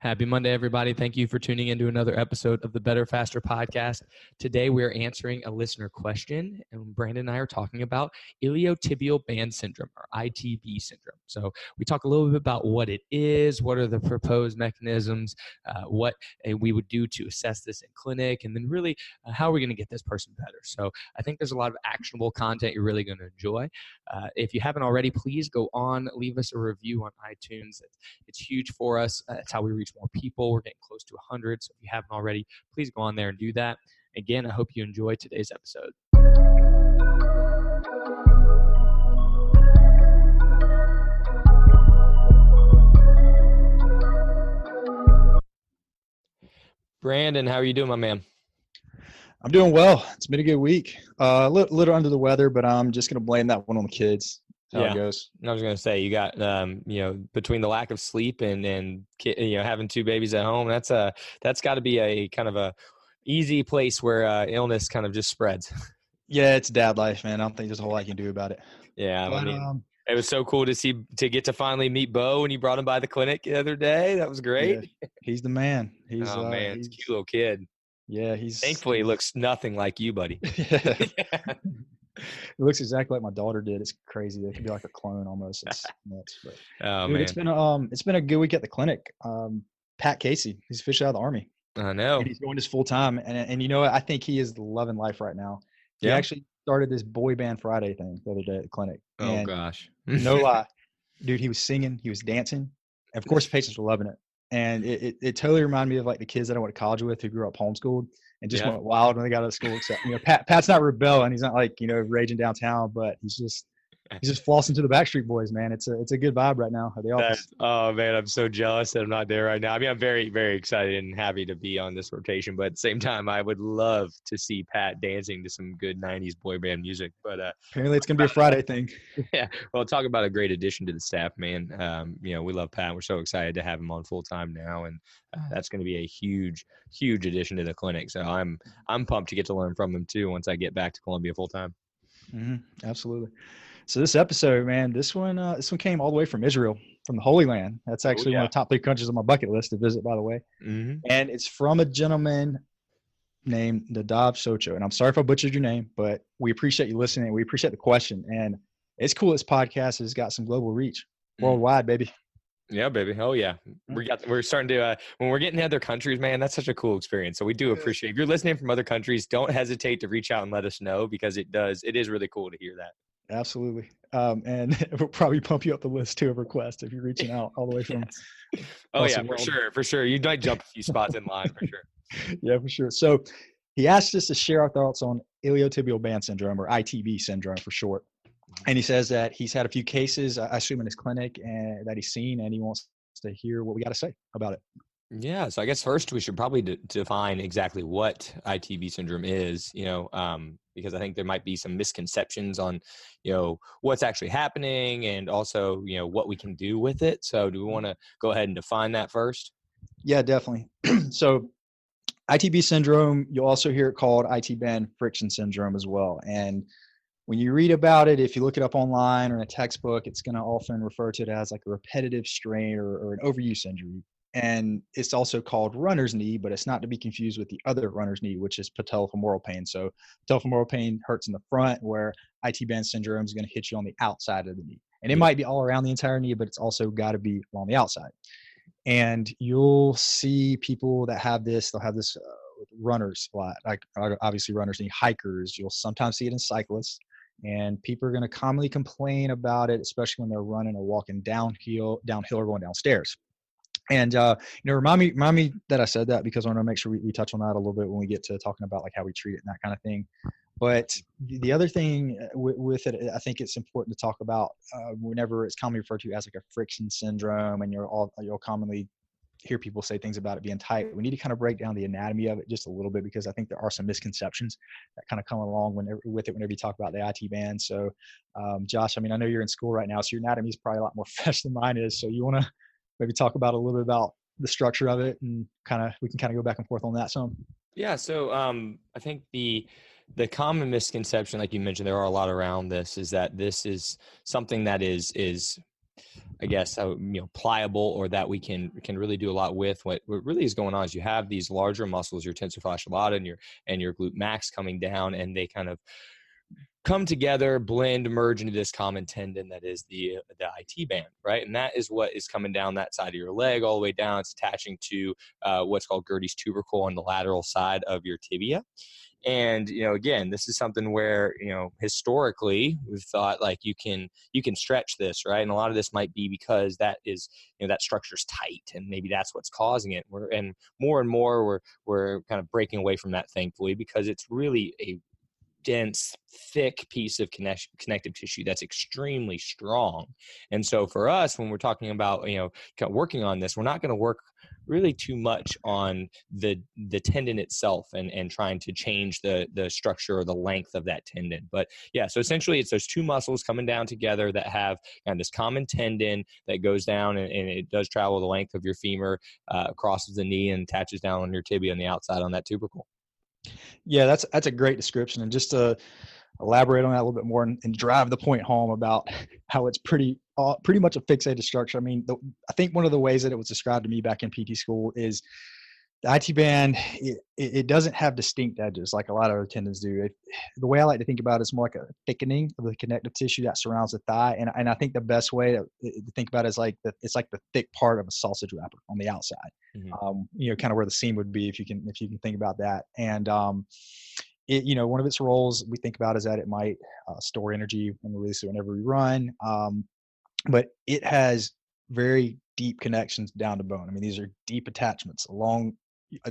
Happy Monday, everybody. Thank you for tuning into another episode of the Better Faster podcast. Today, we're answering a listener question, and Brandon and I are talking about iliotibial band syndrome or ITB syndrome. So, we talk a little bit about what it is, what are the proposed mechanisms, uh, what uh, we would do to assess this in clinic, and then really uh, how are we going to get this person better. So, I think there's a lot of actionable content you're really going to enjoy. Uh, if you haven't already, please go on, leave us a review on iTunes. It's, it's huge for us. It's how we reach more people. We're getting close to 100. So if you haven't already, please go on there and do that. Again, I hope you enjoy today's episode. Brandon, how are you doing, my man? I'm doing well. It's been a good week. Uh, a little, little under the weather, but I'm just going to blame that one on the kids how yeah. it goes. I was gonna say you got um, you know between the lack of sleep and and you know having two babies at home that's a that's got to be a kind of a easy place where uh, illness kind of just spreads. Yeah, it's dad life, man. I don't think there's a whole lot you can do about it. Yeah, but, I mean, um, it was so cool to see to get to finally meet Bo when you brought him by the clinic the other day. That was great. Yeah, he's the man. He's oh uh, man, he's, cute little kid. Yeah, he's thankfully he looks nothing like you, buddy. yeah. it looks exactly like my daughter did. It's crazy. It could be like a clone almost. It's nuts. But, oh dude, man, it's been um, it's been a good week at the clinic. Um, Pat Casey, he's officially out of the army. I know. And he's going this full time, and and you know what? I think he is loving life right now. He yeah. actually started this boy band Friday thing the other day at the clinic. Oh gosh, no lie, dude. He was singing, he was dancing. And of course, the patients were loving it, and it, it, it totally reminded me of like the kids that I went to college with who grew up homeschooled and just yeah. went wild when they got out of school. Except you know, Pat, Pat's not rebelling. He's not like you know raging downtown, but he's just he's just flossing to the Backstreet Boys, man. It's a it's a good vibe right now at the office. oh man, I'm so jealous that I'm not there right now. I mean, I'm very very excited and happy to be on this rotation, but at the same time, I would love to see Pat dancing to some good '90s boy band music. But uh, apparently, it's gonna be a Friday thing. yeah, well, talk about a great addition to the staff, man. Um, you know, we love Pat. We're so excited to have him on full time now, and uh, that's going to be a huge huge addition to the clinic. So I'm I'm pumped to get to learn from him too once I get back to Columbia full time. Mm-hmm, absolutely. So this episode, man, this one, uh, this one came all the way from Israel, from the Holy Land. That's oh, actually oh, yeah. one of the top three countries on my bucket list to visit, by the way. Mm-hmm. And it's from a gentleman named Nadav Socho. And I'm sorry if I butchered your name, but we appreciate you listening. We appreciate the question, and it's cool. This podcast has got some global reach, mm-hmm. worldwide, baby. Yeah, baby. Oh yeah. We mm. got we're starting to uh when we're getting to other countries, man, that's such a cool experience. So we do appreciate if you're listening from other countries, don't hesitate to reach out and let us know because it does it is really cool to hear that. Absolutely. Um, and it will probably pump you up the list too of requests if you're reaching out all the way from. Yes. Oh yeah, for sure, for sure. You might jump a few spots in line for sure. yeah, for sure. So he asked us to share our thoughts on iliotibial band syndrome or ITB syndrome for short. And he says that he's had a few cases, I assume in his clinic, and that he's seen, and he wants to hear what we got to say about it. Yeah, so I guess first we should probably de- define exactly what ITB syndrome is, you know, um, because I think there might be some misconceptions on, you know, what's actually happening and also, you know, what we can do with it. So, do we want to go ahead and define that first? Yeah, definitely. so, ITB syndrome, you'll also hear it called IT band friction syndrome as well. And when you read about it, if you look it up online or in a textbook, it's going to often refer to it as like a repetitive strain or, or an overuse injury and it's also called runner's knee, but it's not to be confused with the other runner's knee, which is patellofemoral pain. So patellofemoral pain hurts in the front, where IT band syndrome is going to hit you on the outside of the knee. And it might be all around the entire knee, but it's also got to be on the outside. And you'll see people that have this, they'll have this uh, runners a lot, like obviously runners and hikers. You'll sometimes see it in cyclists. And people are going to commonly complain about it, especially when they're running or walking downhill, downhill or going downstairs. And uh, you know, remind me, remind me that I said that because I want to make sure we, we touch on that a little bit when we get to talking about like how we treat it and that kind of thing. But the other thing uh, with, with it, I think it's important to talk about uh, whenever it's commonly referred to as like a friction syndrome, and you're all you'll commonly hear people say things about it being tight. We need to kind of break down the anatomy of it just a little bit because I think there are some misconceptions that kind of come along whenever, with it whenever you talk about the IT band. So, um, Josh, I mean, I know you're in school right now, so your anatomy is probably a lot more fresh than mine is. So, you want to maybe talk about a little bit about the structure of it and kind of we can kind of go back and forth on that some. Yeah. So, um, I think the the common misconception like you mentioned there are a lot around this is that this is something that is is I guess you know pliable or that we can can really do a lot with. What what really is going on is you have these larger muscles, your tensor fasciae lata and your and your glute max coming down, and they kind of come together, blend, merge into this common tendon that is the the IT band, right? And that is what is coming down that side of your leg all the way down. It's attaching to uh, what's called Gerdy's tubercle on the lateral side of your tibia, and you know again this is something where you know historically we've thought like you can you can stretch this right and a lot of this might be because that is you know that structure's tight and maybe that's what's causing it we're and more and more we're we're kind of breaking away from that thankfully because it's really a dense, thick piece of connect- connective tissue that's extremely strong. And so for us, when we're talking about you know working on this, we're not going to work really too much on the the tendon itself and and trying to change the the structure or the length of that tendon but yeah so essentially it's those two muscles coming down together that have kind of this common tendon that goes down and, and it does travel the length of your femur uh, crosses the knee and attaches down on your tibia on the outside on that tubercle yeah, that's that's a great description, and just to elaborate on that a little bit more and, and drive the point home about how it's pretty uh, pretty much a fixated structure. I mean, the, I think one of the ways that it was described to me back in PT school is the IT band it, it doesn't have distinct edges like a lot of other tendons do. It, the way I like to think about it is more like a thickening of the connective tissue that surrounds the thigh, and and I think the best way to, to think about it is like the, it's like the thick part of a sausage wrapper on the outside. Mm-hmm. Um, you know, kind of where the seam would be if you can if you can think about that. And um, it, you know, one of its roles we think about is that it might uh, store energy and release it whenever we run. Um, but it has very deep connections down to bone. I mean, these are deep attachments along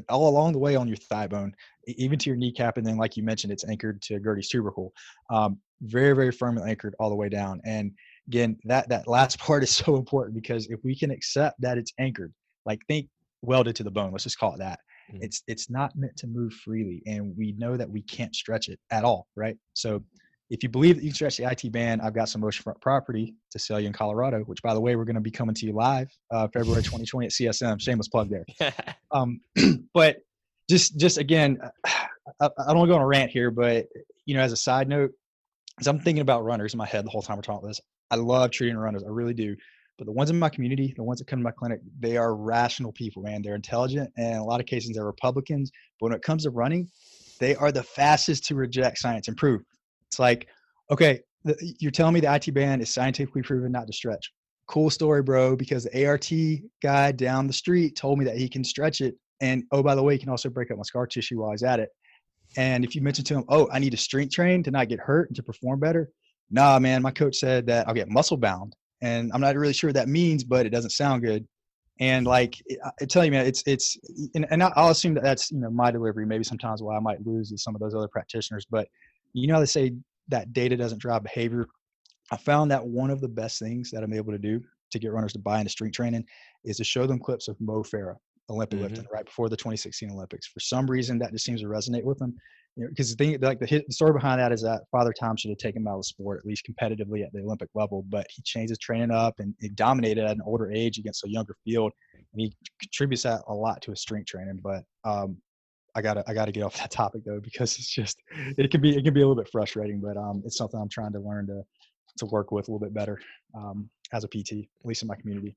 all along the way on your thigh bone, even to your kneecap, and then like you mentioned, it's anchored to Gerdy's tubercle. Um, very, very firmly anchored all the way down. And again, that that last part is so important because if we can accept that it's anchored, like think welded to the bone, let's just call it that. Mm-hmm. It's it's not meant to move freely, and we know that we can't stretch it at all, right? So if you believe that you can stretch the IT band, I've got some oceanfront property to sell you in Colorado, which by the way, we're going to be coming to you live uh, February 2020 at CSM. Shameless plug there. um, but just, just again, I, I don't want to go on a rant here, but you know, as a side note, as I'm thinking about runners in my head the whole time we're talking about this, I love treating runners. I really do. But the ones in my community, the ones that come to my clinic, they are rational people, man. They're intelligent, and in a lot of cases, they're Republicans. But when it comes to running, they are the fastest to reject science and prove. It's like, okay, you're telling me the IT band is scientifically proven not to stretch. Cool story, bro, because the ART guy down the street told me that he can stretch it. And oh, by the way, he can also break up my scar tissue while he's at it. And if you mention to him, oh, I need to strength train to not get hurt and to perform better, nah, man, my coach said that I'll get muscle bound. And I'm not really sure what that means, but it doesn't sound good. And like I tell you, man, it's it's and, and I'll assume that that's you know my delivery. Maybe sometimes why I might lose is some of those other practitioners, but you know they say that data doesn't drive behavior. I found that one of the best things that I'm able to do to get runners to buy into strength training is to show them clips of Mo Farah, Olympic mm-hmm. lifting, right before the 2016 Olympics. For some reason, that just seems to resonate with them. You know, because the thing, like the, the story behind that is that Father Time should have taken him out of the sport at least competitively at the Olympic level, but he changed his training up and he dominated at an older age against a younger field, and he contributes that a lot to his strength training. But um, I gotta I gotta get off that topic though because it's just it can be it can be a little bit frustrating, but um, it's something I'm trying to learn to to work with a little bit better um, as a PT, at least in my community.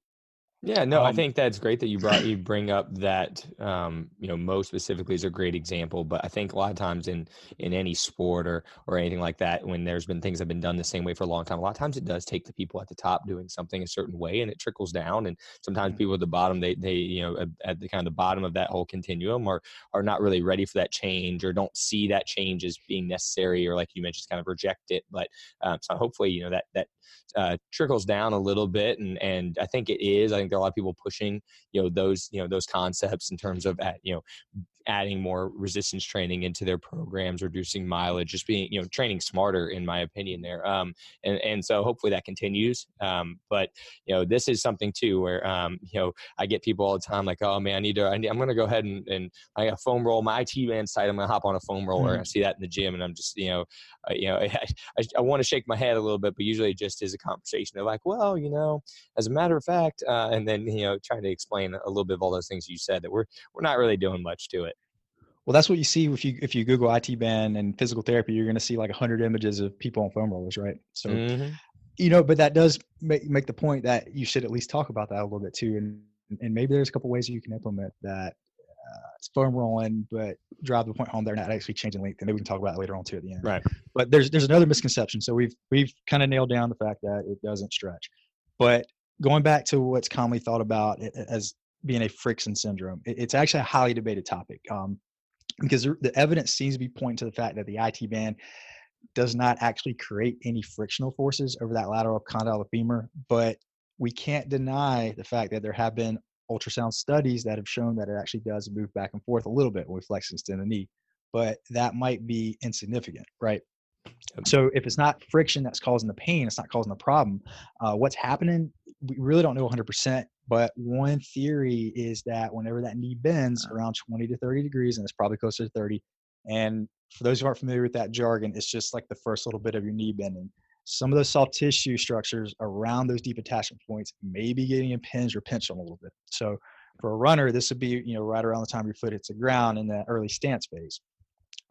Yeah, no, um, I think that's great that you brought you bring up that um, you know Mo specifically is a great example, but I think a lot of times in in any sport or or anything like that, when there's been things that have been done the same way for a long time, a lot of times it does take the people at the top doing something a certain way, and it trickles down. And sometimes mm-hmm. people at the bottom, they they you know at the kind of the bottom of that whole continuum are are not really ready for that change or don't see that change as being necessary, or like you mentioned, kind of reject it. But um, so hopefully, you know that that uh, trickles down a little bit, and and I think it is. I think there are a lot of people pushing you know those you know those concepts in terms of at you know adding more resistance training into their programs, reducing mileage, just being you know training smarter, in my opinion. There, um, and and so hopefully that continues. Um, but you know this is something too where um, you know I get people all the time like, oh man, I need to, I am going to go ahead and, and I got a foam roll my IT band site. I'm going to hop on a foam roller. Mm-hmm. I see that in the gym, and I'm just you know, uh, you know, I, I, I want to shake my head a little bit, but usually it just is a conversation. They're like, well, you know, as a matter of fact, uh, and then you know, trying to explain a little bit of all those things you said that we're we're not really doing much to it. Well, that's what you see if you if you Google IT band and physical therapy, you're going to see like hundred images of people on foam rollers, right? So, mm-hmm. you know, but that does make make the point that you should at least talk about that a little bit too, and and maybe there's a couple ways you can implement that. Uh, it's foam rolling, but drive the point home they're not actually changing length, and maybe we can talk about that later on too at the end. Right. But there's there's another misconception. So we've we've kind of nailed down the fact that it doesn't stretch, but going back to what's commonly thought about as being a friction syndrome, it's actually a highly debated topic. Um, because the evidence seems to be pointing to the fact that the IT band does not actually create any frictional forces over that lateral condyle of femur, but we can't deny the fact that there have been ultrasound studies that have shown that it actually does move back and forth a little bit when we flex and extend the knee, but that might be insignificant, right? So if it's not friction that's causing the pain, it's not causing the problem. Uh, what's happening? We really don't know 100%. But one theory is that whenever that knee bends uh-huh. around 20 to 30 degrees, and it's probably closer to 30, and for those who aren't familiar with that jargon, it's just like the first little bit of your knee bending. Some of those soft tissue structures around those deep attachment points may be getting impinged or pinched on a little bit. So for a runner, this would be you know right around the time your foot hits the ground in that early stance phase.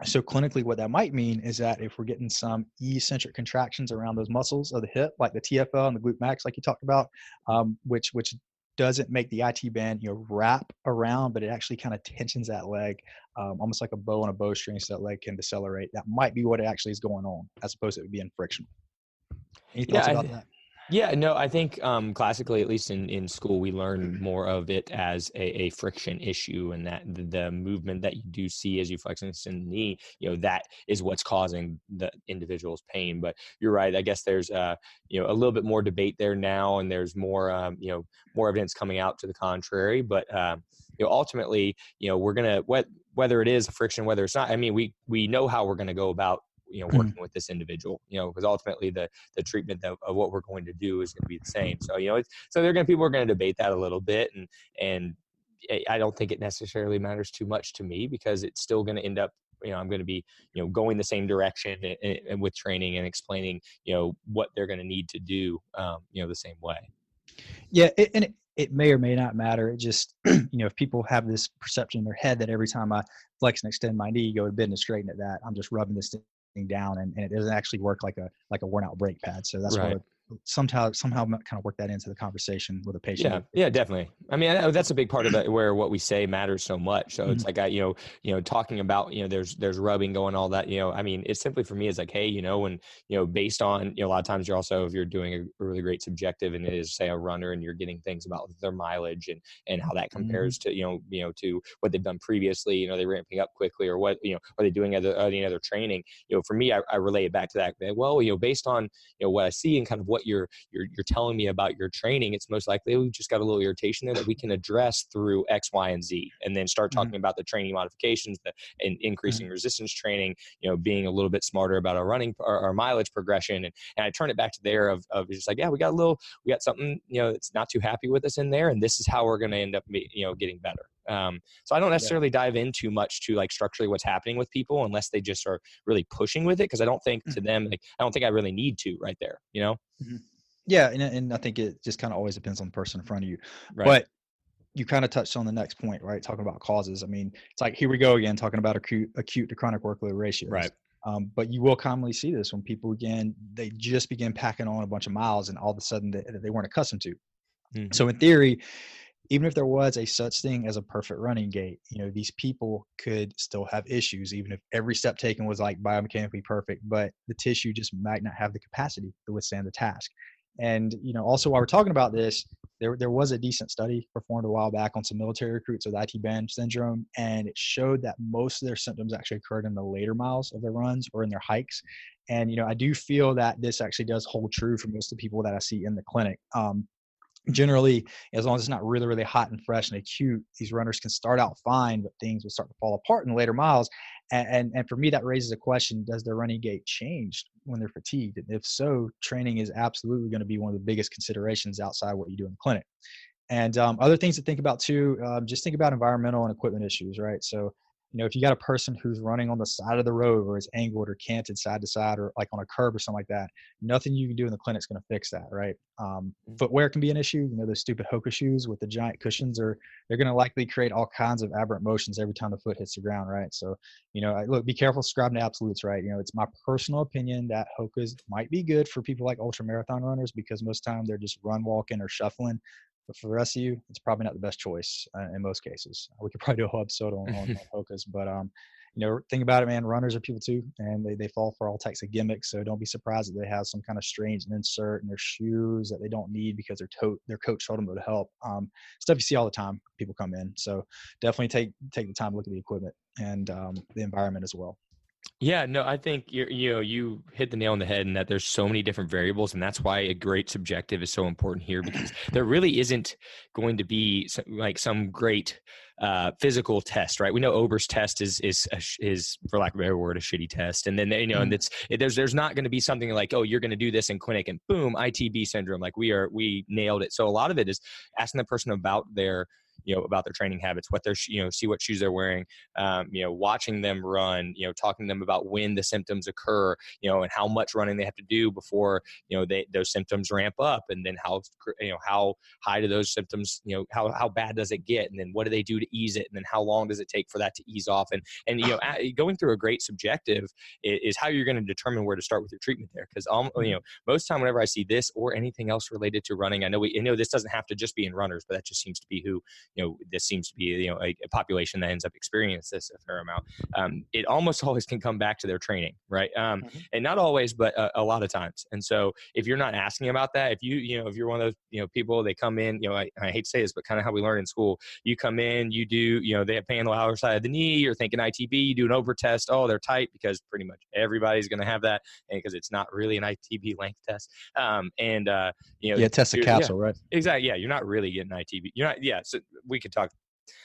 So clinically, what that might mean is that if we're getting some eccentric contractions around those muscles of the hip, like the TFL and the glute max, like you talked about, um, which which doesn't make the IT band you know wrap around, but it actually kind of tensions that leg, um, almost like a bow on a bowstring, so that leg can decelerate. That might be what actually is going on, as opposed to it being frictional. Any thoughts yeah, about I, that? Yeah, no, I think um, classically, at least in, in school, we learn more of it as a, a friction issue, and that the, the, movement that you do see as you flex in the knee, you know, that is what's causing the individual's pain. But you're right. I guess there's uh, you know a little bit more debate there now, and there's more um, you know more evidence coming out to the contrary. But uh, you know, ultimately, you know, we're gonna what whether it is a friction, whether it's not. I mean, we we know how we're going to go about you know mm-hmm. working with this individual you know because ultimately the the treatment of, of, what we're going to do is going to be the same. So you know so they're going to people are going to debate that a little bit and and I don't think it necessarily matters too much to me because it's still going to end up you know i'm going to be you know going the same direction and, and with training and explaining you know what they're going to need to do um, you know the same way. Yeah it, and it, it may or may not matter. It just you know if people have this perception in their head that every time i flex and extend my knee go to bend and straighten at that i'm just rubbing this down and, and it doesn't actually work like a like a worn out brake pad so that's right. what somehow somehow kind of work that into the conversation with a patient. Yeah, yeah, definitely. I mean, that's a big part of it where what we say matters so much. So it's mm-hmm. like I, you know, you know, talking about you know, there's there's rubbing going, all that. You know, I mean, it's simply for me is like, hey, you know, when you know, based on you know, a lot of times you're also if you're doing a really great subjective and it is say a runner and you're getting things about their mileage and and how that mm-hmm. compares mm-hmm. to you know you know to what they've done previously. You know, they ramping up quickly or what you know are they doing other any other training? You know, for me, I, I relate it back to that. Well, you know, based on you know what I see and kind of what you're you're you're telling me about your training, it's most likely we've just got a little irritation there that we can address through X, Y, and Z, and then start talking mm-hmm. about the training modifications, the and increasing mm-hmm. resistance training, you know, being a little bit smarter about our running our, our mileage progression, and, and I turn it back to there of, of just like, yeah, we got a little, we got something, you know, that's not too happy with us in there, and this is how we're going to end up, you know, getting better. Um, so I don't necessarily yeah. dive in too much to like structurally what's happening with people unless they just are really pushing with it because I don't think mm-hmm. to them like I don't think I really need to right there, you know. Mm-hmm. Yeah, and, and I think it just kind of always depends on the person in front of you. Right. But you kind of touched on the next point, right? Talking about causes. I mean, it's like here we go again, talking about acute acute to chronic workload ratios. Right. Um, but you will commonly see this when people again they just begin packing on a bunch of miles and all of a sudden they, they weren't accustomed to. Mm-hmm. So in theory, even if there was a such thing as a perfect running gait, you know, these people could still have issues, even if every step taken was like biomechanically perfect, but the tissue just might not have the capacity to withstand the task. And, you know, also while we're talking about this, there, there was a decent study performed a while back on some military recruits with IT band syndrome, and it showed that most of their symptoms actually occurred in the later miles of their runs or in their hikes. And, you know, I do feel that this actually does hold true for most of the people that I see in the clinic. Um, generally as long as it's not really really hot and fresh and acute these runners can start out fine but things will start to fall apart in later miles. And, and, and for me that raises a question does their running gait change when they're fatigued? And if so training is absolutely going to be one of the biggest considerations outside what you do in the clinic. And um, other things to think about too um, just think about environmental and equipment issues right? So you know, if you got a person who's running on the side of the road or is angled or canted side to side or like on a curb or something like that, nothing you can do in the clinic is going to fix that, right? Um, mm. footwear can be an issue. You know, those stupid Hoka shoes with the giant cushions are they're going to likely create all kinds of aberrant motions every time the foot hits the ground, right? So, you know, look, be careful subscribing to absolutes, right? You know, it's my personal opinion that Hokas might be good for people like ultra marathon runners because most of the time they're just run walking or shuffling. But for the rest of you, it's probably not the best choice uh, in most cases. We could probably do a whole episode on, on, Hokas, but um, you know, think about it, man. Runners are people too, and they, they fall for all types of gimmicks. So don't be surprised that they have some kind of strange insert in their shoes that they don't need because their to- their coach told them to help. Um, stuff you see all the time. People come in, so definitely take take the time to look at the equipment and um, the environment as well. Yeah, no, I think you you know you hit the nail on the head, and that there's so many different variables, and that's why a great subjective is so important here because there really isn't going to be some, like some great uh, physical test, right? We know Ober's test is is is for lack of a better word a shitty test, and then you know, and mm-hmm. it's it, there's there's not going to be something like oh you're going to do this in clinic and boom ITB syndrome like we are we nailed it. So a lot of it is asking the person about their you know about their training habits what they're you know see what shoes they're wearing um, you know watching them run you know talking to them about when the symptoms occur you know and how much running they have to do before you know they those symptoms ramp up and then how you know how high do those symptoms you know how how bad does it get and then what do they do to ease it and then how long does it take for that to ease off and and you know going through a great subjective is, is how you're going to determine where to start with your treatment there because um you mm-hmm. know most time whenever I see this or anything else related to running I know we I know this doesn't have to just be in runners but that just seems to be who you know this seems to be you know a, a population that ends up experiencing this a fair amount um, it almost always can come back to their training right? Um, mm-hmm. and not always but a, a, lot of times. And so if you're not asking about that if you you know if you're one of those you know people they come in you know I, I hate to say this but kind of how we learn in school you come in you do you know they have pain on the outer side of the knee you're thinking ITB you do an Ober test oh they're tight because pretty much everybody's going to have that because it's not really an ITB length test. Um, and uh, you know yeah test a capsule yeah, right. Exactly yeah you're not really getting ITB you're not yeah so we could talk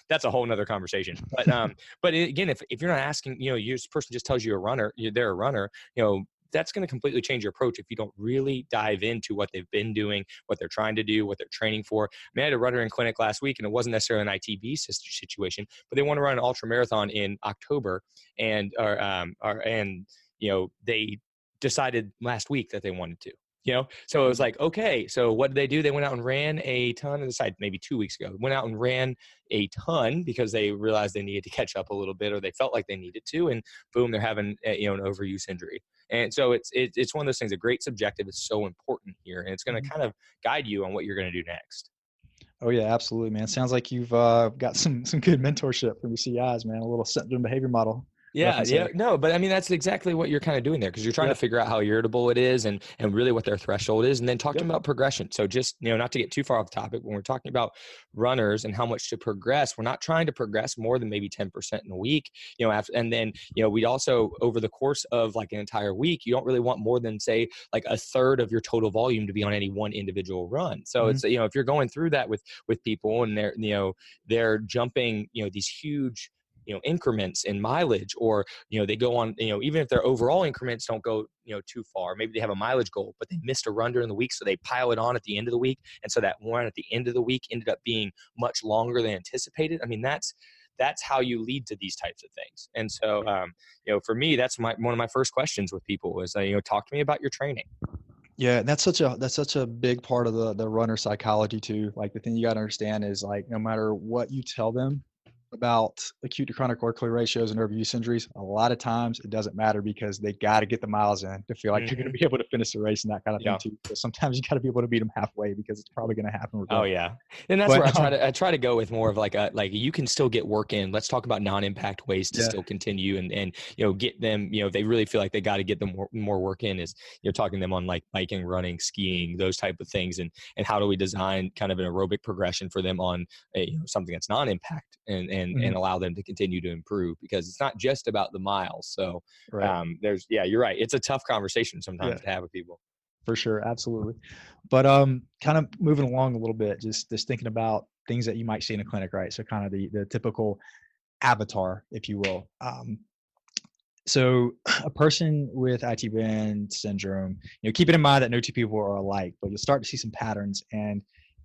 that's a whole nother conversation. But um, but again, if, if you're not asking, you know, your person just tells you a runner, you're, they're a runner, you know, that's going to completely change your approach if you don't really dive into what they've been doing, what they're trying to do, what they're training for. I mean, I had a runner in clinic last week, and it wasn't necessarily an ITB situation, but they want to run an ultra marathon in October, and or, um, or and you know they decided last week that they wanted to you know so it was like okay so what did they do they went out and ran a ton of the side maybe two weeks ago went out and ran a ton because they realized they needed to catch up a little bit or they felt like they needed to and boom they're having you know an overuse injury and so it's it, it's one of those things a great subjective is so important here and it's going to mm-hmm. kind of guide you on what you're going to do next Oh yeah, absolutely, man. Sounds like you've uh, got some some good mentorship from your CIs, man. A little symptom behavior model. Yeah, yeah, no, but I mean that's exactly what you're kind of doing there because you're trying yeah. to figure out how irritable it is and and really what their threshold is, and then talk yep. to them about progression. So just you know, not to get too far off topic, when we're talking about runners and how much to progress, we're not trying to progress more than maybe ten percent in a week. You know, after, and then you know we also over the course of like an entire week, you don't really want more than say like a third of your total volume to be on any one individual run. So mm-hmm. it's you know if you're going through that with with people and they're you know they're jumping you know these huge you know increments in mileage or you know they go on you know even if their overall increments don't go you know too far maybe they have a mileage goal but they missed a run during the week so they pile it on at the end of the week and so that one at the end of the week ended up being much longer than anticipated i mean that's that's how you lead to these types of things and so um, you know for me that's my one of my first questions with people is uh, you know talk to me about your training yeah, that's such a that's such a big part of the the runner psychology too. Like the thing you got to understand is like no matter what you tell them, about acute to chronic work ratios and overuse injuries, a lot of times it doesn't matter because they got to get the miles in to feel like mm-hmm. they're going to be able to finish the race and that kind of yeah. thing too. So sometimes you got to be able to beat them halfway because it's probably going to happen. Regardless. Oh yeah, and that's but, where I try to I try to go with more of like a like you can still get work in. Let's talk about non-impact ways to yeah. still continue and and you know get them you know they really feel like they got to get them more, more work in is you know talking to them on like biking, running, skiing, those type of things, and and how do we design kind of an aerobic progression for them on a, you know, something that's non-impact and and mm-hmm. and allow them to continue to improve because it's not just about the miles. So right. um, there's yeah, you're right. It's a tough conversation sometimes yeah. to have with people. For sure, absolutely. But um, kind of moving along a little bit, just just thinking about things that you might see in a clinic, right? So kind of the the typical avatar, if you will. Um, so a person with IT band syndrome, you know, keeping in mind that no two people are alike, but you'll start to see some patterns and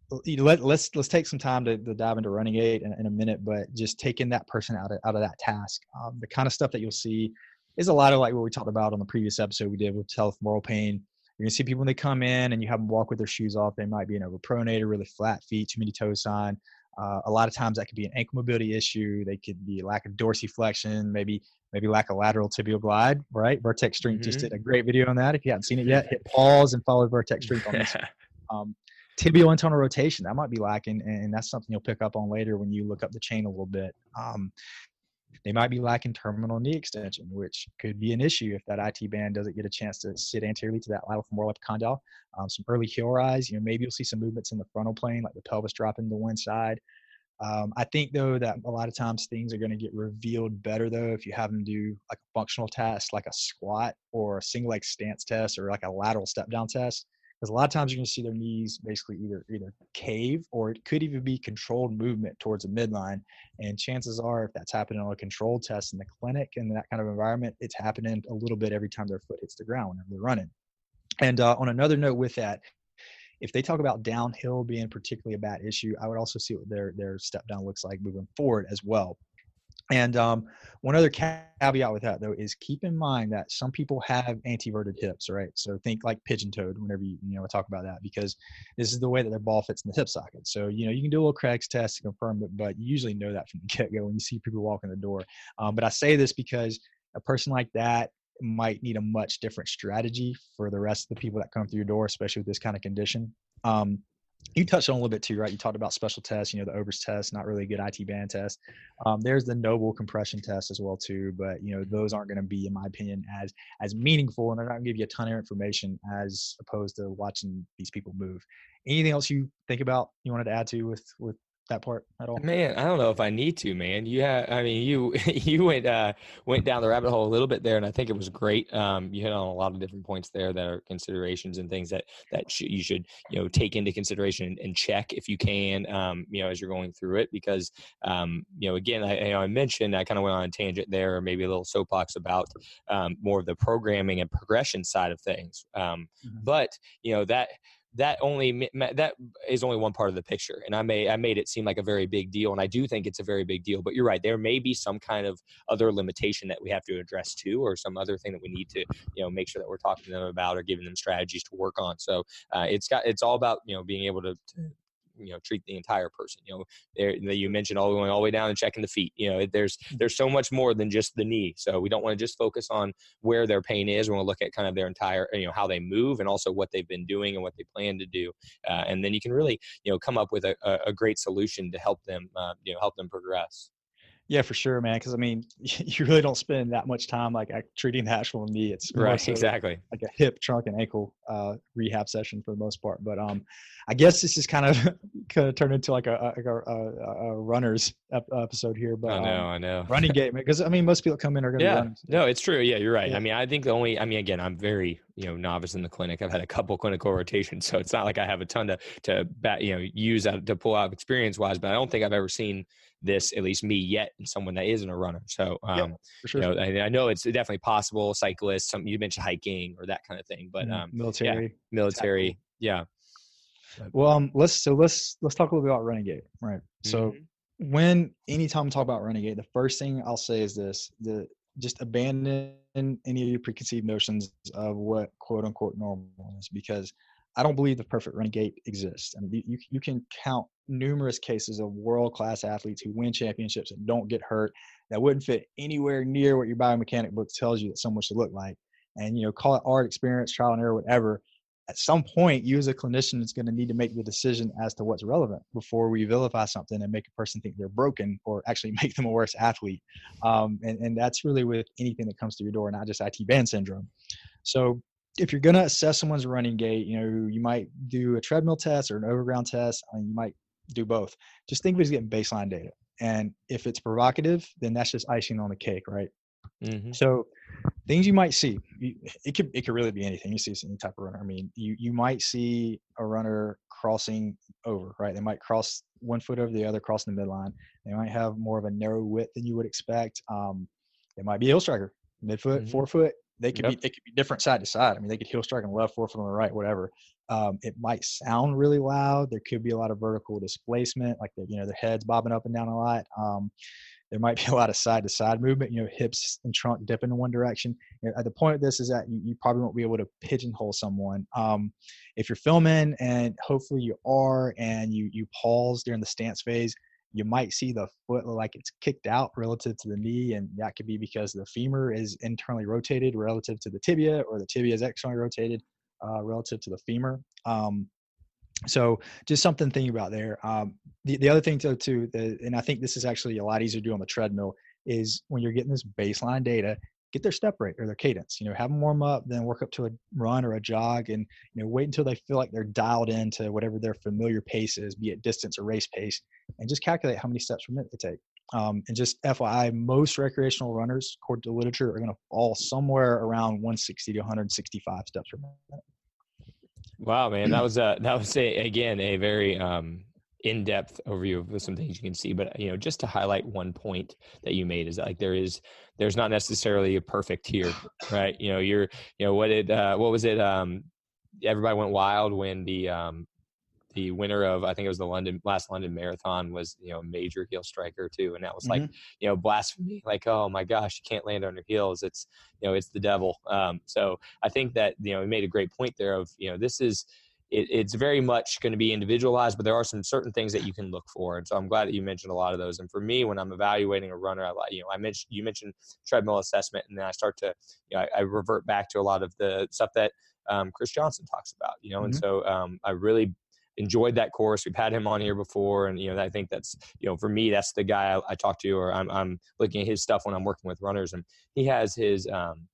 let, let's let's take some time to, to dive into running gait in, in, a minute, but just taking that person out of out of that task. Um, the kind of stuff that you'll see is a lot of like what we talked about on the previous episode we did with patellofemoral pain. You're gonna see people when they come in and you have them walk with their shoes off. They might be an overpronator, really flat feet, too many toe sign. Uh, a lot of times that could be an ankle mobility issue. They could be lack of dorsiflexion, maybe maybe lack of lateral tibial glide. Right, Vertex Strength mm-hmm. just did a great video on that. If you haven't seen it yet, hit pause and follow Vertex Strength on this. Um, tibial internal rotation that might be lacking and that's something you'll pick up on later when you look up the chain a little bit. Um, they might be lacking terminal knee extension which could be an issue if that IT band doesn't get a chance to sit anteriorly to that lateral femoral epicondyle. Um, some early heel rise you know maybe you'll see some movements in the frontal plane like the pelvis dropping to one side. Um, I think though that a lot of times things are going to get revealed better though if you have them do like a functional test, like a squat or a single leg stance test or like a lateral step down test because a lot of times you're going to see their knees basically either either cave or it could even be controlled movement towards a midline and chances are if that's happening on a controlled test in the clinic in that kind of environment it's happening a little bit every time their foot hits the ground whenever they're running. And uh, on another note with that if they talk about downhill being particularly a bad issue i would also see what their their step down looks like moving forward as well and um, one other caveat with that though is keep in mind that some people have anteverted hips, right? So think like pigeon toed whenever you you know talk about that because this is the way that their ball fits in the hip socket. So you know you can do a little Craig's test to confirm it, but you usually know that from the get go when you see people walk in the door. Um, but I say this because a person like that might need a much different strategy for the rest of the people that come through your door, especially with this kind of condition. Um, you touched on a little bit too, right? You talked about special tests, you know, the Ober's test, not really a good IT band test. Um, there's the Noble compression test as well too, but you know, those aren't going to be, in my opinion, as as meaningful, and they're not going to give you a ton of information as opposed to watching these people move. Anything else you think about you wanted to add to with with that part at all? Man, I don't know if I need to, man. You have, I mean, you you went uh, went down the rabbit hole a little bit there, and I think it was great. Um, you hit on a lot of different points there that are considerations and things that that sh- you should you know take into consideration and, check if you can, um, you know, as you're going through it, because um, you know, again, I, you know, I mentioned I kind of went on a tangent there, or maybe a little soapbox about um, more of the programming and progression side of things. Um, mm-hmm. But you know that that only that is only one part of the picture and i may i made it seem like a very big deal and i do think it's a very big deal but you're right there may be some kind of other limitation that we have to address too or some other thing that we need to you know make sure that we're talking to them about or giving them strategies to work on so uh, it's got it's all about you know being able to, to you know treat the entire person you know there you mentioned all going all the way down and checking the feet you know there's mm. there's so much more than just the knee so we don't want to just focus on where their pain is we want to look at kind of their entire you know how they move and also what they've been doing and what they plan to do uh, and then you can really you know come up with a, a great solution to help them uh, you know help them progress yeah, for sure, man. Because I mean, you really don't spend that much time like treating the actual knee. It's right, so exactly like a hip, trunk, and ankle uh, rehab session for the most part. But um, I guess this is kind of kind of turned into like a a, a, a runners episode here. But I know, um, I know, running game because I mean, most people come in are going to yeah. run. No, it's true. Yeah, you're right. Yeah. I mean, I think the only, I mean, again, I'm very you know novice in the clinic. I've had a couple clinical rotations, so it's not like I have a ton to to bat, you know use out to pull out experience wise. But I don't think I've ever seen this, at least me yet, in someone that isn't a runner. So, um, yeah, sure. you know, I, I, know it's definitely possible. Cyclists, some you mentioned hiking or that kind of thing, but mm-hmm. um, military, yeah, military, yeah. Well, um, let's so let's let's talk a little bit about running gait, right? Mm-hmm. So, when anytime we talk about running gait, the first thing I'll say is this: the just abandon any of your preconceived notions of what quote unquote normal is, because I don't believe the perfect running gait exists. I mean, you, you can count numerous cases of world class athletes who win championships and don't get hurt that wouldn't fit anywhere near what your biomechanic book tells you that someone should look like. And, you know, call it art, experience, trial and error, whatever. At some point, you as a clinician is going to need to make the decision as to what's relevant before we vilify something and make a person think they're broken or actually make them a worse athlete. Um, and, and that's really with anything that comes to your door, not just IT band syndrome. So if you're going to assess someone's running gait, you know, you might do a treadmill test or an overground test. I mean, you might do both. Just think of it as getting baseline data. And if it's provocative, then that's just icing on the cake, right? Mm-hmm. So things you might see, it could it could really be anything. You see any type of runner. I mean, you you might see a runner crossing over, right? They might cross one foot over the other, crossing the midline. They might have more of a narrow width than you would expect. Um, they might be a heel striker, midfoot, mm-hmm. forefoot, they could yep. be they could be different side to side. I mean, they could heel strike on the left, forefoot on the right, whatever. Um, it might sound really loud. There could be a lot of vertical displacement, like the, you know their heads bobbing up and down a lot. Um, there might be a lot of side to side movement. You know, hips and trunk dipping in one direction. You know, the point of this is that you, you, probably won't be able to pigeonhole someone. Um, if you're filming, and hopefully you are, and you you pause during the stance phase, you might see the foot like it's kicked out relative to the knee, and that could be because the femur is internally rotated relative to the tibia, or the tibia is externally rotated uh, relative to the femur. Um, so just something to think about there. Um, the, the other thing though too, the, and I think this is actually a lot easier to do on the treadmill, is when you're getting this baseline data, get their step rate or their cadence. You know, have them warm up, then work up to a run or a jog, and you know, wait until they feel like they're dialed into whatever their familiar pace is, be it distance or race pace, and just calculate how many steps per minute they take. Um, and just FYI, most recreational runners, according to literature, are going to fall somewhere around 160 to 165 steps per minute. Wow, man, that was a that was a again a very um, in-depth overview of some things you can see but you know just to highlight one point that you made is that, like there is there's not necessarily a perfect here right? You know you're you know what did uh what was it um everybody went wild when the um the winner of I think it was the London last London marathon was you know a major heel striker too, and that was like mm-hmm. you know blasphemy. Like oh my gosh, you can't land on your heels. It's you know it's the devil. Um, so I think that you know he made a great point there of you know this is it, it's very much going to be individualized, but there are some certain things that you can look for. And so I'm glad that you mentioned a lot of those. And for me, when I'm evaluating a runner, I like, you know, I mentioned, you mentioned treadmill assessment, and then I start to, you know, I, I revert back to a lot of the stuff that um, Chris Johnson talks about, you know, mm-hmm. and so um, I really enjoyed that course. We've had him on here before, and you know, I think that's you know, for me, that's the guy I, I talk to, or I'm I'm looking at his stuff when I'm working with runners, and he has his um,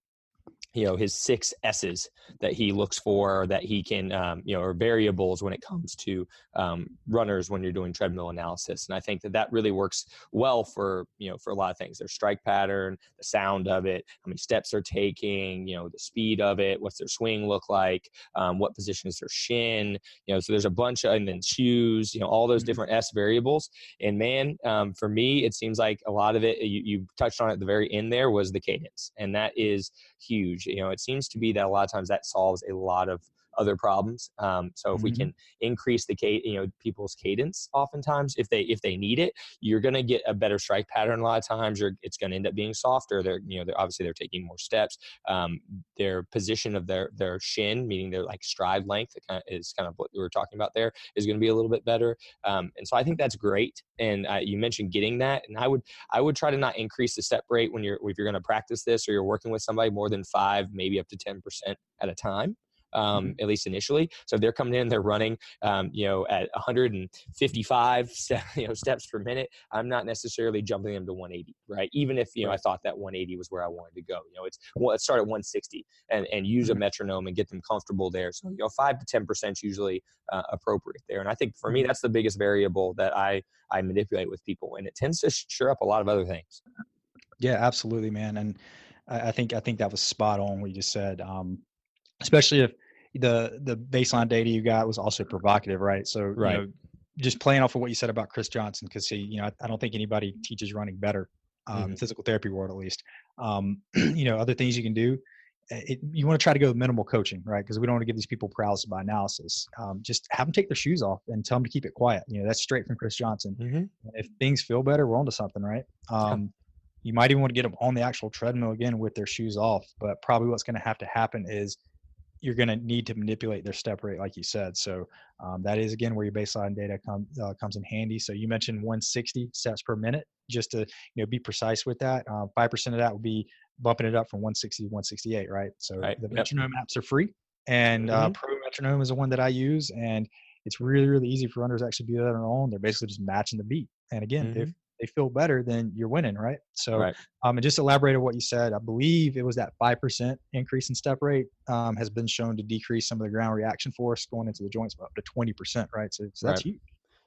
you know his six s's that he looks for that he can um, you know or variables when it comes to um, runners when you're doing treadmill analysis. And i think that that really works well for you know for a lot of things. Their strike pattern the sound of it how many steps they're taking you know the speed of it what's their swing look like um, what position is their shin you know so there's a bunch of and then shoes you know all those mm-hmm. different s variables. And man um, for me it seems like a lot of it you, you touched on at the very end there was the cadence. And that is huge you know it seems to be that a lot of times that solves a lot of other problems. Um, so if mm-hmm. we can increase the you know people's cadence, oftentimes if they if they need it, you're going to get a better strike pattern. A lot of times, you're, it's going to end up being softer. They're you know they're obviously they're taking more steps. Um, their position of their their shin, meaning their like stride length, kind of, is kind of what we were talking about there, is going to be a little bit better. Um, and so I think that's great. And uh, you mentioned getting that, and I would I would try to not increase the step rate when you're if you're going to practice this or you're working with somebody more than five, maybe up to ten percent at a time um, mm-hmm. at least initially. So if they're coming in, they're running, um, you know, at 155 you know steps per minute. I'm not necessarily jumping them to 180, right? Even if you know I thought that 180 was where I wanted to go. You know, it's well, let's start at 160 and and use a mm-hmm. metronome and get them comfortable there. So you know, five to 10 percent usually uh, appropriate there. And I think for me, mm-hmm. that's the biggest variable that I I manipulate with people, and it tends to sure up a lot of other things. Yeah, absolutely, man. And I think I think that was spot on what you just said. Um, especially if the the baseline data you got was also provocative, right? So right. You know, just playing off of what you said about Chris Johnson, because he, you know, I, I, don't think anybody teaches running better, um, mm-hmm. physical therapy world at least. Um, you know, other things you can do. Eh, it, you want to try to go with minimal coaching, right? Because we don't want to give these people paralysis by analysis. Um, just have them take their shoes off and tell them to keep it quiet. You know, that's straight from Chris Johnson. Mm-hmm. If things feel better, we're onto something, right? Um, you might even want to get them on the actual treadmill again with their shoes off. But probably what's going to have to happen is you're going to need to manipulate their step rate, like you said. So um, that is again where your baseline data uh, comes in handy. So you mentioned 160 steps per minute, just to you know be precise with that. Uh, five uh, percent of that would be bumping it up from 160 to 168, right? So right. the metronome yep. apps are free, and uh, mm-hmm. uh, Pro Metronome is the one that I use, and it's really really easy for runners to actually do that on their own. They're basically just matching the beat. And again, mm-hmm. if they feel better, then you're winning, right? So, right. Um, and just elaborate on what you said. I believe it was that five percent increase in step rate um, has been shown to decrease some of the ground reaction force going into the joints up to twenty percent, right? So, so that's right. huge.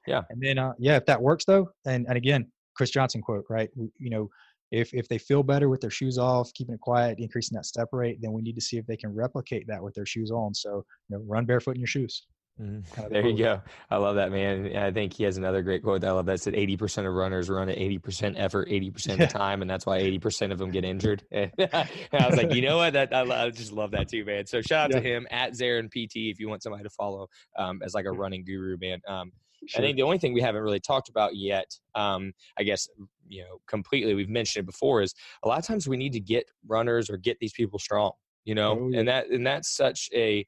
Yeah. And then, uh, yeah, if that works though, and and again, Chris Johnson quote, right? You know, if if they feel better with their shoes off, keeping it quiet, increasing that step rate, then we need to see if they can replicate that with their shoes on. So, you know, run barefoot in your shoes. Mm-hmm. There you go. I love that, man. I think he has another great quote that I love that said 80% of runners run at 80% effort 80% of the time, and that's why 80% of them get injured. and I was like, you know what? That I, I, just love that too, man. So shout out yeah. to him at Zarin PT if you want somebody to follow um, as like a running guru, man. Um, sure. I think the only thing we haven't really talked about yet, um, I guess, you know, completely, we've mentioned it before, is a lot of times we need to get runners or get these people strong, you know, oh, yeah. and that, and that's such a,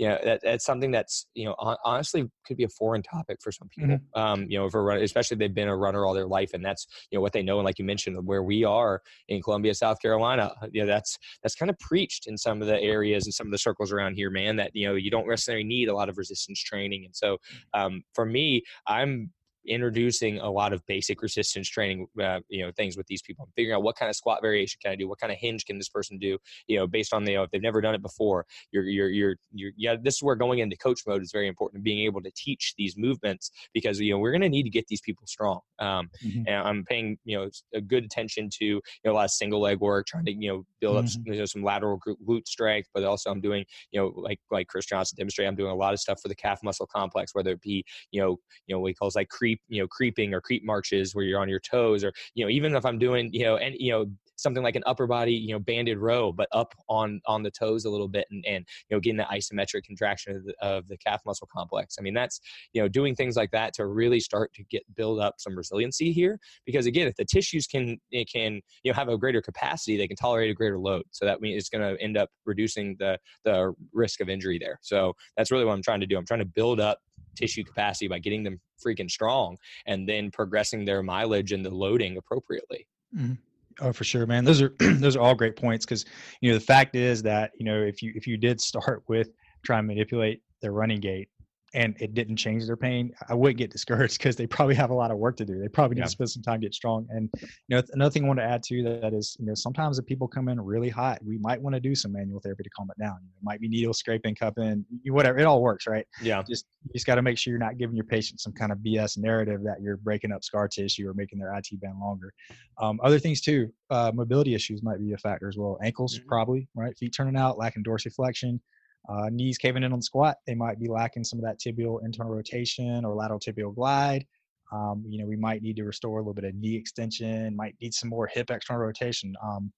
you know that, that's something that's you know honestly could be a foreign topic for some people mm-hmm. um you know for run, especially if they've been a runner all their life and that's you know what they know and like you mentioned where we are in Columbia South Carolina you know that's that's kind of preached in some of the areas and some of the circles around here man that you know you don't necessarily need a lot of resistance training and so um for me I'm introducing a lot of basic resistance training, uh, you know, things with these people. I'm figuring out what kind of squat variation can I do, what kind of hinge can this person do, you know, based on the, you know, if they've never done it before. You're, you're, you're, you're, yeah. This is where going into coach mode is very important. Being able to teach these movements because you know we're going to need to get these people strong. Um, mm-hmm. And I'm paying you know a good attention to you know a lot of single leg work, trying to you know build up mm-hmm. you know, some lateral glute strength, but also I'm doing you know like like Chris Johnson demonstrated, I'm doing a lot of stuff for the calf muscle complex, whether it be you know you know what he calls like creep creep, you know, creeping or creep marches where you're on your toes, or you know, even if I'm doing, you know, and you know, something like an upper body, you know, banded row, but up on on the toes a little bit, and and you know, getting the isometric contraction of the, of the calf muscle complex. I mean, that's you know, doing things like that to really start to get build up some resiliency here. Because again, if the tissues can it can you know have a greater capacity, they can tolerate a greater load. So that means it's going to end up reducing the the risk of injury there. So that's really what I'm trying to do. I'm trying to build up tissue capacity by getting them freaking strong and then progressing their mileage and the loading appropriately. Mm-hmm. Oh, for sure, man. Those are those are all great points because you know the fact is that you know if you if you did start with trying to manipulate their running gait, and it didn't change their pain, I wouldn't get discouraged because they probably have a lot of work to do. They probably need yeah. to spend some time get strong. And you know, another thing I want to add to that is, you know, sometimes if people come in really hot, we might want to do some manual therapy to calm it down. it might be needle scraping, cupping, whatever. It all works, right? Yeah. Just you just got to make sure you're not giving your patient some kind of BS narrative that you're breaking up scar tissue or making their IT band longer. Um, other things too, uh, mobility issues might be a factor as well. Ankles mm-hmm. probably, right? Feet turning out, lacking dorsiflexion uh, knees caving in on the squat, they might be lacking some of that tibial internal rotation or lateral tibial glide. Um, you know, we might need to restore a little bit of knee extension, might need some more hip external rotation. Um,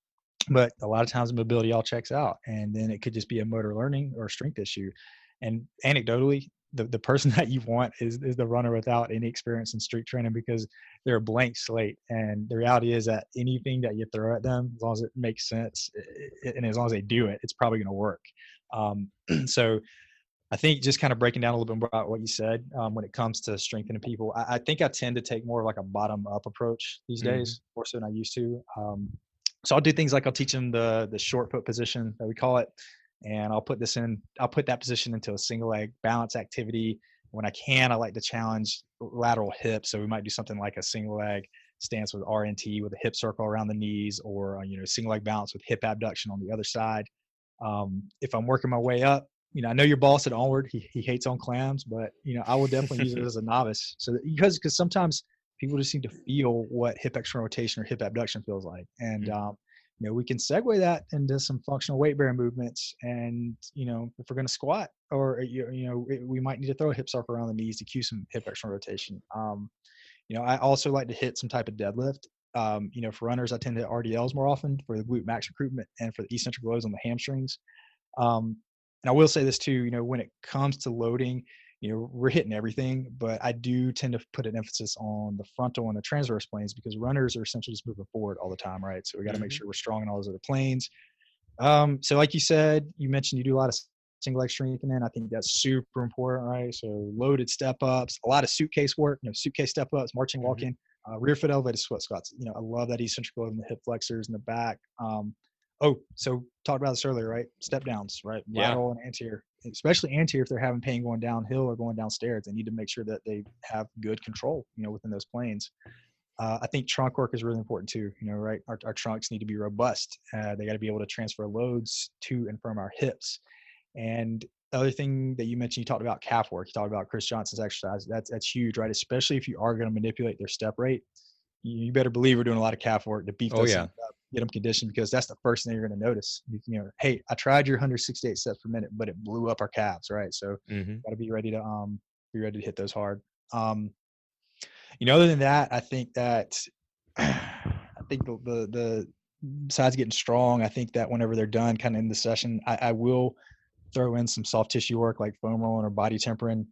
but a lot of times the mobility all checks out, and then it could just be a motor learning or strength issue. And anecdotally, the, the person that you want is, is the runner without any experience in strength training because they're a blank slate. And the reality is that anything that you throw at them, as long as it makes sense and as long as they do it, it's probably going to work. Um, so I think just kind of breaking down a little bit about what you said um, when it comes to strengthening people, I, I, think I tend to take more of like a bottom up approach these mm-hmm. days, more so than I used to. Um, so I'll do things like I'll teach them the the short foot position that we call it, and I'll put this in. I'll put that position into a single leg balance activity. When I can, I like to challenge lateral hips. So we might do something like a single leg stance with RNT with a hip circle around the knees, or uh, you know single leg balance with hip abduction on the other side. Um, if I'm working my way up, you know, I know your boss at Onward, he, he hates on clams, but you know, I will definitely use it as a novice. So that, because, because sometimes people just need to feel what hip external rotation or hip abduction feels like. And, mm-hmm. um, you know, we can segue that into some functional weight bearing movements. And, you know, if we're going to squat or, uh, you know, we might need to throw a hip circle around the knees to cue some hip external rotation. Um, you know, I also like to hit some type of deadlift um, you know, for runners, I tend to RDLs more often for the glute max recruitment and for the eccentric loads on the hamstrings. Um, and I will say this too, you know, when it comes to loading, you know, we're hitting everything, but I do tend to put an emphasis on the frontal and the transverse planes because runners are essentially just moving forward all the time, right? So we got to mm-hmm. make sure we're strong in all those other planes. Um, so like you said, you mentioned you do a lot of single leg strengthening. I think that's super important, right? So loaded step ups, a lot of suitcase work, you know, suitcase step ups, marching, mm-hmm. Uh, rear foot elevated squat squats. You know, I love that eccentric load in the hip flexors in the back. Um, oh, so talked about this earlier, right? Step downs, right? Lateral yeah. and anterior, especially anterior if they're having pain going downhill or going downstairs. They need to make sure that they have good control, you know, within those planes. Uh, I think trunk work is really important too. You know, right? Our, our trunks need to be robust. Uh, they got to be able to transfer loads to and from our hips. And the other thing that you mentioned, you talked about calf work. You talked about Chris Johnson's exercise. That's that's huge, right? Especially if you are going to manipulate their step rate. You better believe we're doing a lot of calf work to beef oh, yeah. up, get them conditioned because that's the first thing you're going to notice. You, you, know, hey, I tried your 168 steps per minute, but it blew up our calves, right? So mm-hmm. got to be ready to um be ready to hit those hard. Um, you know, other than that, I think that I think the, the, the besides getting strong, I think that whenever they're done, kind of in the session, I, I will throw in some soft tissue work like foam rolling or body tempering.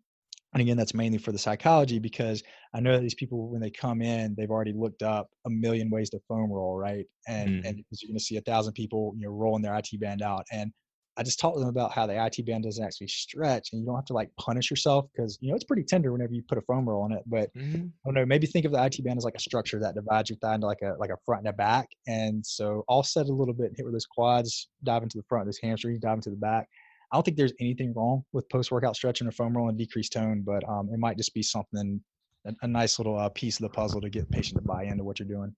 And again, that's mainly for the psychology because I know that these people, when they come in, they've already looked up a million ways to foam roll, right? And mm. and you're going to see a thousand people, you know, rolling their IT band out. And I just talked to them about how the IT band doesn't actually stretch and you don't have to like punish yourself because you know it's pretty tender whenever you put a foam roll on it. But mm-hmm. I don't know, maybe think of the IT band as like a structure that divides your thigh into like a like a front and a back. And so offset a little bit, hit with those quads, dive into the front, those hamstrings, dive into the back. I don't think there's anything wrong with post workout stretching or foam roll and decreased tone, but um, it might just be something a, a nice little uh, piece of the puzzle to get the patient to buy into what you're doing.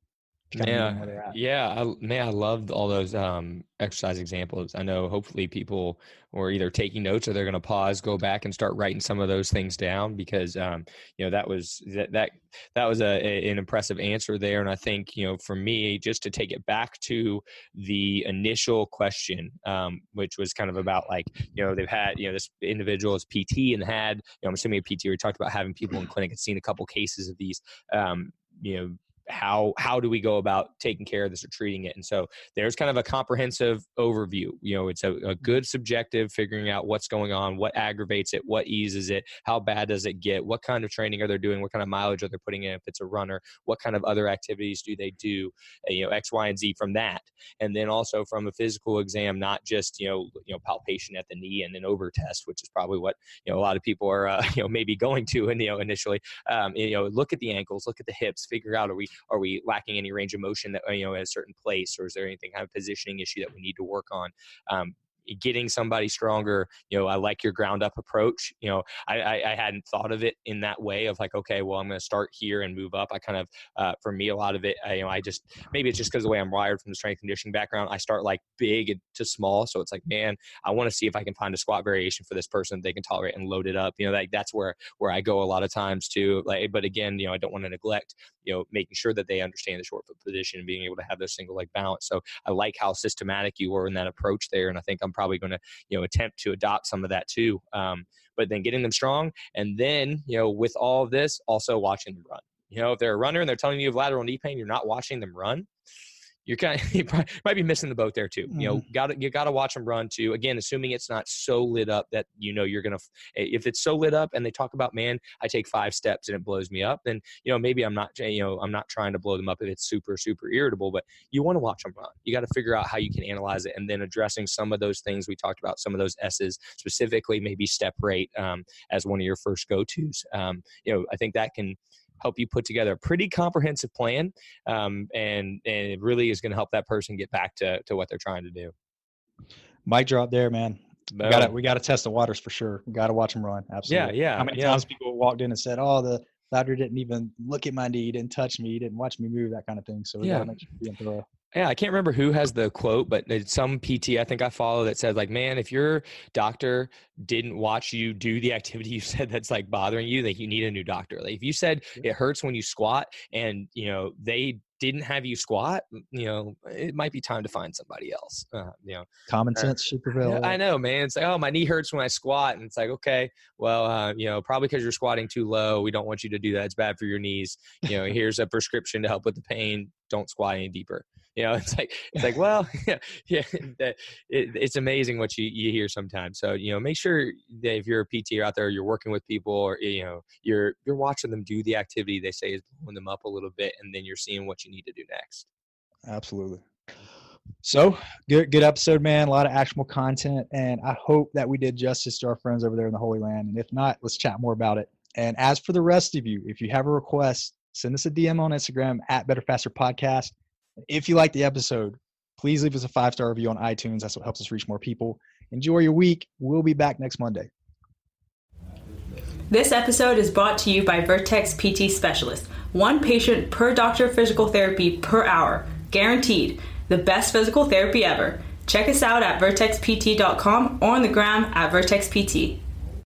Yeah, yeah, I, man, I loved all those um, exercise examples. I know hopefully people are either taking notes or they're going to pause, go back and start writing some of those things down because um, you know that was that that that was a, a, an impressive answer there. And I think you know for me, just to take it back to the initial question, um, which was kind of about like you know they've had you know this individual is PT and had you know I'm assuming a PT. We talked about having people in clinic and seen a couple cases of these um, you know how how do we go about taking care of this or treating it? And so there's kind of a comprehensive overview you know it's a, a, mm-hmm. good subjective figuring out what's going on what aggravates it what eases it how bad does it get what kind of training are they doing what kind of mileage are they putting in if it's a runner what kind of other activities do they do uh, you know x y and z from that. And then also from a physical exam not just you know you know palpation at the knee and then Ober test which is probably what you know a lot of people are uh, you know maybe going to and you know initially. Um, you know look at the ankles look at the hips figure out are we are we lacking any range of motion that you know at a certain place, or is there anything kind of positioning issue that we need to work on? Um, getting somebody stronger you know i like your ground up approach you know I, I, I hadn't thought of it in that way of like okay well i'm going to start here and move up. I kind of uh, for me a lot of it I, you know i just maybe it's just because the way i'm wired from the strength conditioning background i start like big to small so it's like man i want to see if i can find a squat variation for this person they can tolerate and load it up. You know like that's where where i go a lot of times too like but again you know i don't want to neglect you know making sure that they understand the short foot position and being able to have their single leg balance so i like how systematic you were in that approach there and i think i'm I'm probably going to you know attempt to adopt some of that too. Um, but then getting them strong, and then you know with all of this, also watching them run. You know, if they're a runner and they're telling you have lateral knee pain, you're not watching them run you're kind of, you might be missing the boat there too. You know, mm. got to you got to watch them run too. Again, assuming it's not so lit up that you know you're gonna. If it's so lit up and they talk about, man, I take five steps and it blows me up, then you know maybe I'm not. You know, I'm not trying to blow them up if it's super super irritable. But you want to watch them run. You got to figure out how you can analyze it and then addressing some of those things we talked about. Some of those S's specifically, maybe step rate um, as one of your first go tos. Um, you know, I think that can help you put together a pretty comprehensive plan, um, and and it really is going to help that person get back to to what they're trying to do. Mic drop there, man. We got to we got to test the waters for sure. We got to watch them run. Absolutely. Yeah, yeah. How many yeah. times people walked in and said, "Oh, the ladder didn't even look at my knee, he didn't touch me, he didn't watch me move, that kind of thing." So yeah. got to make sure yeah, I can't remember who has the quote, but some PT I think I follow that says like, "Man, if your doctor didn't watch you do the activity you said that's like bothering you, like you need a new doctor." Like if you said it hurts when you squat, and you know they didn't have you squat, you know, it might be time to find somebody else. Uh, you know, common uh, sense should prevail. I know, man. It's like, oh, my knee hurts when I squat, and it's like, okay, well, uh, you know, probably because you're squatting too low. We don't want you to do that. It's bad for your knees. You know, here's a prescription to help with the pain. Don't squat any deeper. You know, it's like it's like well, yeah, yeah. It, it's amazing what you you hear sometimes. So you know, make sure that if you're a PT out there, you're working with people, or you know, you're you're watching them do the activity they say is blowing them up a little bit, and then you're seeing what you need to do next. Absolutely. So good, good episode, man. A lot of actionable content, and I hope that we did justice to our friends over there in the Holy Land. And if not, let's chat more about it. And as for the rest of you, if you have a request, send us a DM on Instagram at Better Faster Podcast. If you like the episode, please leave us a five star review on iTunes. That's what helps us reach more people. Enjoy your week. We'll be back next Monday. This episode is brought to you by Vertex PT Specialist. One patient per doctor physical therapy per hour. Guaranteed. The best physical therapy ever. Check us out at vertexpt.com or on the gram at vertexpt.